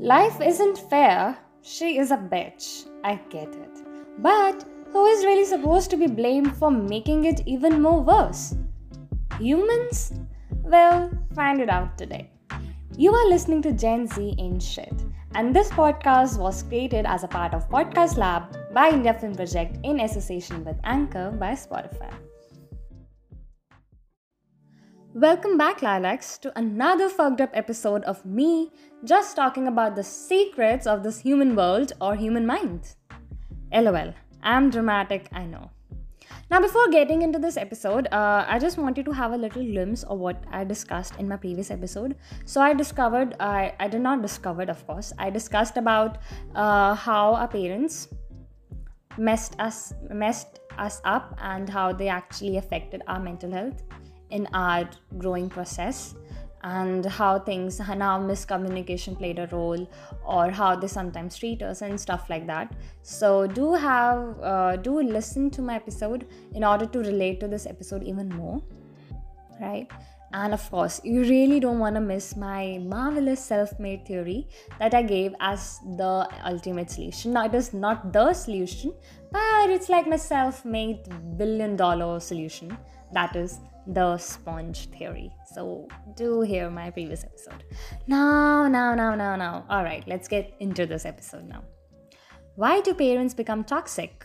Life isn't fair. She is a bitch. I get it. But who is really supposed to be blamed for making it even more worse? Humans? Well, find it out today. You are listening to Gen Z Ain't Shit, and this podcast was created as a part of Podcast Lab by India Film Project in association with Anchor by Spotify. Welcome back, Lilacs, to another fucked up episode of me just talking about the secrets of this human world or human mind. LOL, I'm dramatic, I know. Now, before getting into this episode, uh, I just wanted to have a little glimpse of what I discussed in my previous episode. So, I discovered, I, I did not discovered, of course, I discussed about uh, how our parents messed us messed us up and how they actually affected our mental health in our growing process and how things how miscommunication played a role or how they sometimes treat us and stuff like that. So do have uh, do listen to my episode in order to relate to this episode even more right? And of course you really don't want to miss my marvelous self-made theory that i gave as the ultimate solution. Now it is not the solution but it's like my self-made billion dollar solution. That is the sponge theory. So, do hear my previous episode. Now, now, now, now, now. All right, let's get into this episode now. Why do parents become toxic?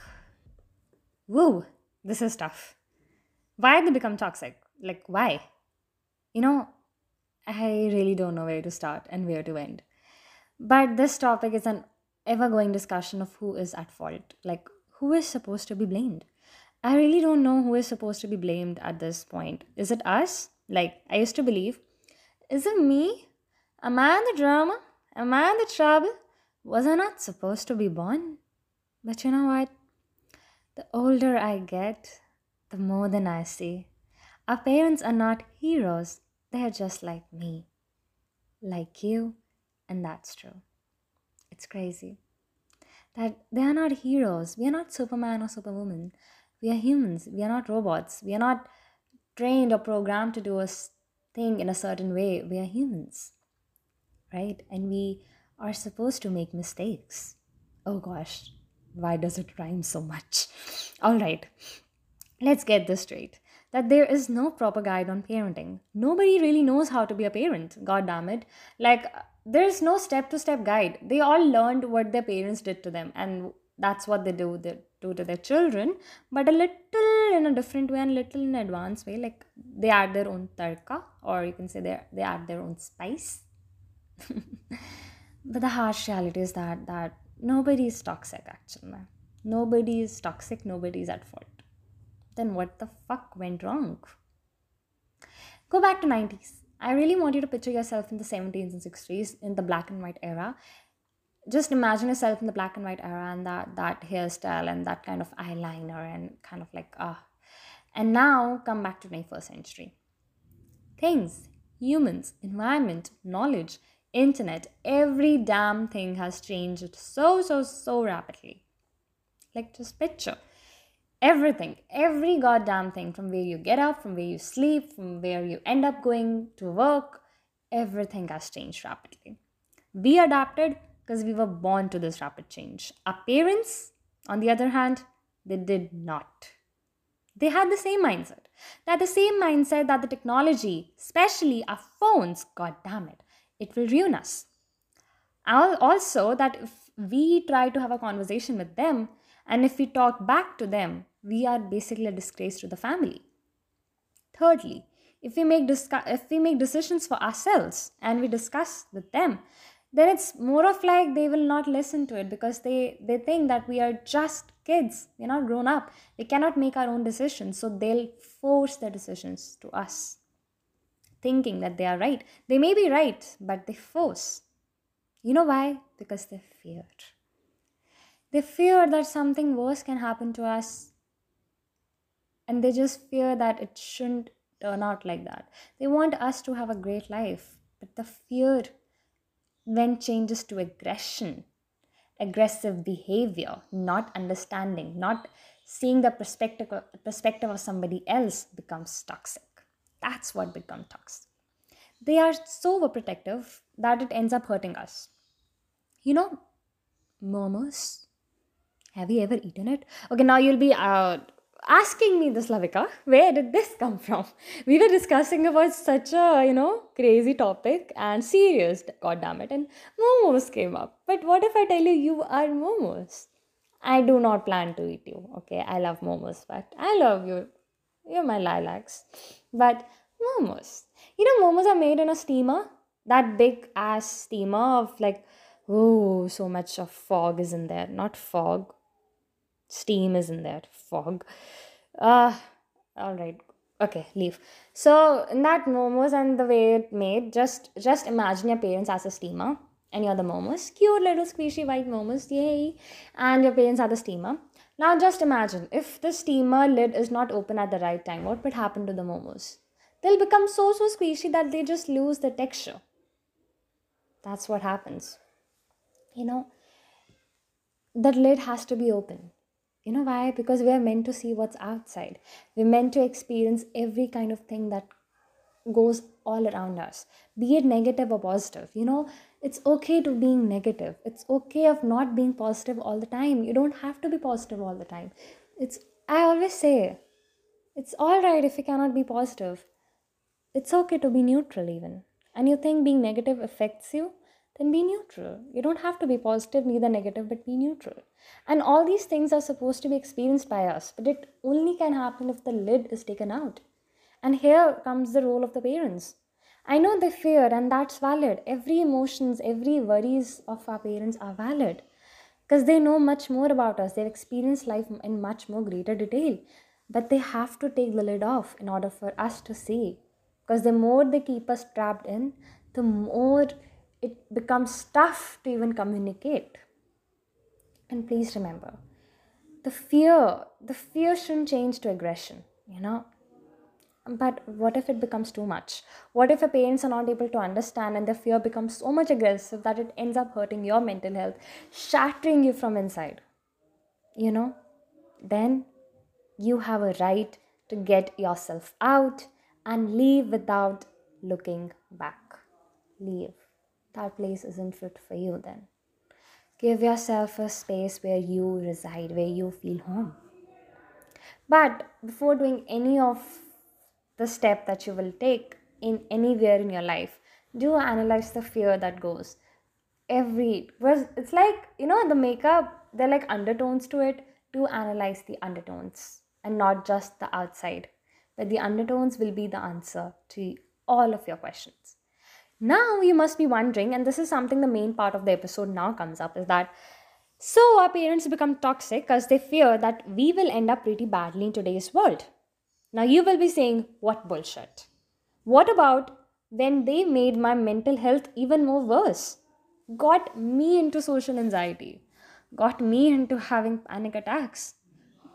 Woo, this is tough. Why do they become toxic? Like, why? You know, I really don't know where to start and where to end. But this topic is an ever going discussion of who is at fault. Like, who is supposed to be blamed? I really don't know who is supposed to be blamed at this point. Is it us? Like, I used to believe, is it me? Am I the drama? Am I the trouble? Was I not supposed to be born? But you know what? The older I get, the more than I see. Our parents are not heroes, they're just like me, like you, and that's true. It's crazy that they are not heroes. We are not Superman or Superwoman. We are humans. We are not robots. We are not trained or programmed to do a thing in a certain way. We are humans, right? And we are supposed to make mistakes. Oh gosh, why does it rhyme so much? All right, let's get this straight that there is no proper guide on parenting. Nobody really knows how to be a parent. God damn it. Like, uh, there's no step to step guide. They all learned what their parents did to them, and that's what they do. They, do to their children, but a little in a different way and a little in an advanced way. Like they add their own tarka, or you can say they they add their own spice. but the harsh reality is that that nobody is toxic actually. Nobody is toxic. Nobody is at fault. Then what the fuck went wrong? Go back to 90s. I really want you to picture yourself in the 70s and 60s in the black and white era just imagine yourself in the black and white era and that that hairstyle and that kind of eyeliner and kind of like ah. And now come back to 21st century. Things humans environment knowledge internet every damn thing has changed so so so rapidly. Like just picture. Everything every goddamn thing from where you get up from where you sleep from where you end up going to work everything has changed rapidly. We adapted because we were born to this rapid change. Our parents, on the other hand, they did not. They had the same mindset. Had the same mindset that the technology, especially our phones, god damn it, it will ruin us. Also, that if we try to have a conversation with them and if we talk back to them, we are basically a disgrace to the family. Thirdly, if we make discuss- if we make decisions for ourselves and we discuss with them then it's more of like they will not listen to it because they they think that we are just kids. We're not grown up. We cannot make our own decisions. So they'll force their decisions to us thinking that they are right. They may be right but they force. You know why? Because they fear. They fear that something worse can happen to us and they just fear that it shouldn't turn out like that. They want us to have a great life but the fear then changes to aggression, aggressive behavior, not understanding, not seeing the perspective, perspective of somebody else becomes toxic. That's what becomes toxic. They are so overprotective that it ends up hurting us. You know, momos. Have you ever eaten it? Okay, now you'll be uh, asking me this, Lavika. Where did this come from? We were discussing about such a, you know, crazy topic and serious, god damn it, and momos came up. But what if I tell you you are momos? I do not plan to eat you. Okay, I love momos, but I love you. You're my lilacs. But momos. You know, momos are made in a steamer. That big ass steamer of like, oh, so much of fog is in there. Not fog. Steam is in there. Fog. Uh, all right. Okay, leave. So in that momos and the way it made, just just imagine your parents as a steamer and you're the momos. Cute little squishy white momos, yay! And your parents are the steamer. Now just imagine if the steamer lid is not open at the right time, what would happen to the momos? They'll become so so squishy that they just lose the texture. That's what happens. You know, that lid has to be open. You know why? Because we are meant to see what's outside. We're meant to experience every kind of thing that goes all around us, be it negative or positive. You know, it's okay to being negative it's okay of not being positive all the time you don't have to be positive all the time it's i always say it's all right if you cannot be positive it's okay to be neutral even and you think being negative affects you then be neutral you don't have to be positive neither negative but be neutral and all these things are supposed to be experienced by us but it only can happen if the lid is taken out and here comes the role of the parents I know they fear, and that's valid. Every emotions, every worries of our parents are valid because they know much more about us. They've experienced life in much more greater detail. But they have to take the lid off in order for us to see. Because the more they keep us trapped in, the more it becomes tough to even communicate. And please remember, the fear, the fear shouldn't change to aggression, you know? But what if it becomes too much? What if your parents are not able to understand and the fear becomes so much aggressive that it ends up hurting your mental health shattering you from inside you know? Then you have a right to get yourself out and leave without looking back. Leave that place isn't fit for you then give yourself a space where you reside where you feel home. But before doing any of the step that you will take in anywhere in your life do analyze the fear that goes every it's like you know the makeup they're like undertones to it. Do analyze the undertones and not just the outside but the undertones will be the answer to all of your questions now you must be wondering and this is something the main part of the episode now comes up is that so our parents become toxic because they fear that we will end up pretty badly in today's world now you will be saying, what bullshit? What about when they made my mental health even more worse? Got me into social anxiety, got me into having panic attacks,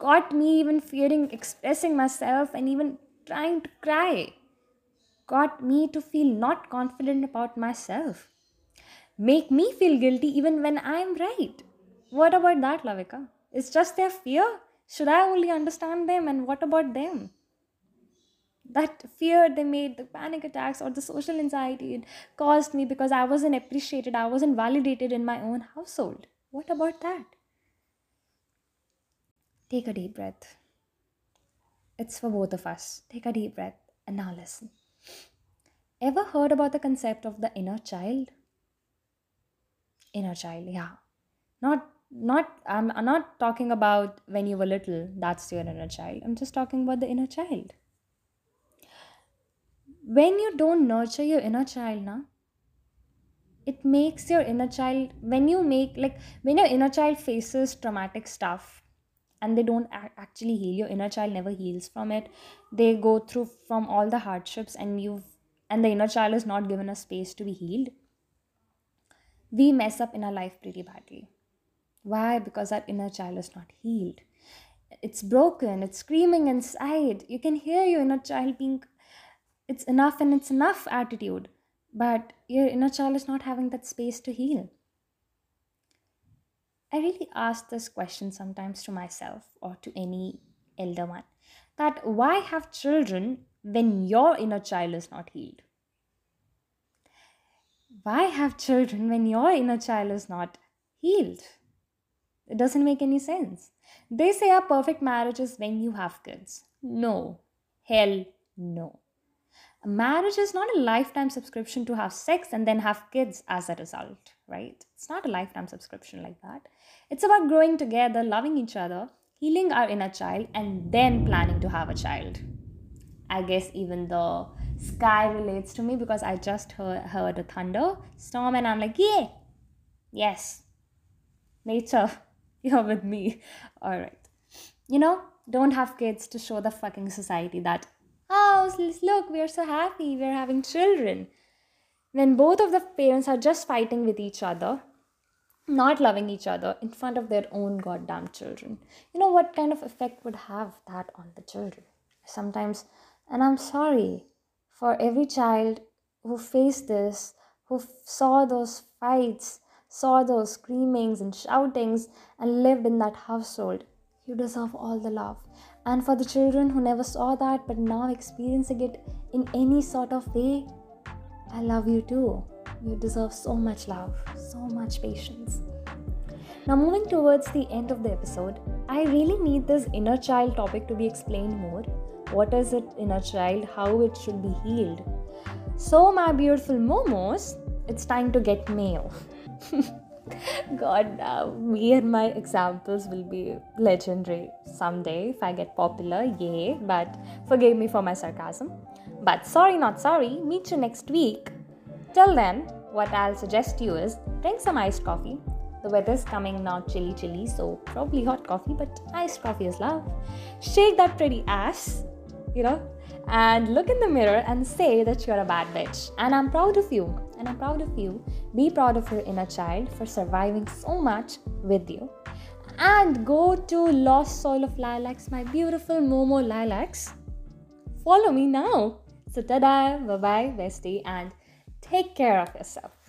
got me even fearing expressing myself and even trying to cry, got me to feel not confident about myself, make me feel guilty even when I'm right. What about that, Lavika? It's just their fear? Should I only understand them and what about them? that fear they made the panic attacks or the social anxiety it caused me because i wasn't appreciated i wasn't validated in my own household what about that take a deep breath it's for both of us take a deep breath and now listen ever heard about the concept of the inner child? Inner child yeah. Not not I'm, I'm not talking about when you were little that's your inner child. I'm just talking about the inner child. When you don't nurture your inner child now it makes your inner child when you make like when your inner child faces traumatic stuff and they don't actually heal. Your inner child never heals from it. They go through from all the hardships and you've and the inner child is not given a space to be healed. We mess up in our life pretty badly. Why? Because our inner child is not healed. It's broken. It's screaming inside. You can hear your inner child being it's enough and it's enough attitude, but your inner child is not having that space to heal. I really ask this question sometimes to myself or to any elder one that why have children when your inner child is not healed? Why have children when your inner child is not healed. It doesn't make any sense. They say a perfect marriage is when you have kids. No. Hell no. Marriage is not a lifetime subscription to have sex and then have kids as a result, right? It's not a lifetime subscription like that. It's about growing together, loving each other, healing our inner child, and then planning to have a child. I guess even the sky relates to me because I just heard, heard a thunder storm and I'm like, yeah, yes, nature, you're with me. All right. You know, don't have kids to show the fucking society that oh look we're so happy we're having children. When both of the parents are just fighting with each other not loving each other in front of their own goddamn children. You know what kind of effect would have that on the children? Sometimes and i'm sorry for every child who faced this who saw those fights saw those screamings and shoutings and lived in that household you deserve all the love and for the children who never saw that but now experiencing it in any sort of way, I love you too. You deserve so much love, so much patience. Now, moving towards the end of the episode, I really need this inner child topic to be explained more. What is it, inner child? How it should be healed? So, my beautiful momos, it's time to get mail. God, uh, me and my examples will be legendary someday if I get popular, yay. But forgive me for my sarcasm. But sorry, not sorry. Meet you next week. Till then, what I'll suggest you is drink some iced coffee. The weather's coming now, chilly, chilly, so probably hot coffee, but iced coffee is love. Shake that pretty ass, you know, and look in the mirror and say that you're a bad bitch. And I'm proud of you. And I'm proud of you. Be proud of your inner child for surviving so much with you. And go to Lost Soul of Lilacs, my beautiful Momo Lilacs. Follow me now. So, tada, bye bye, bestie, and take care of yourself.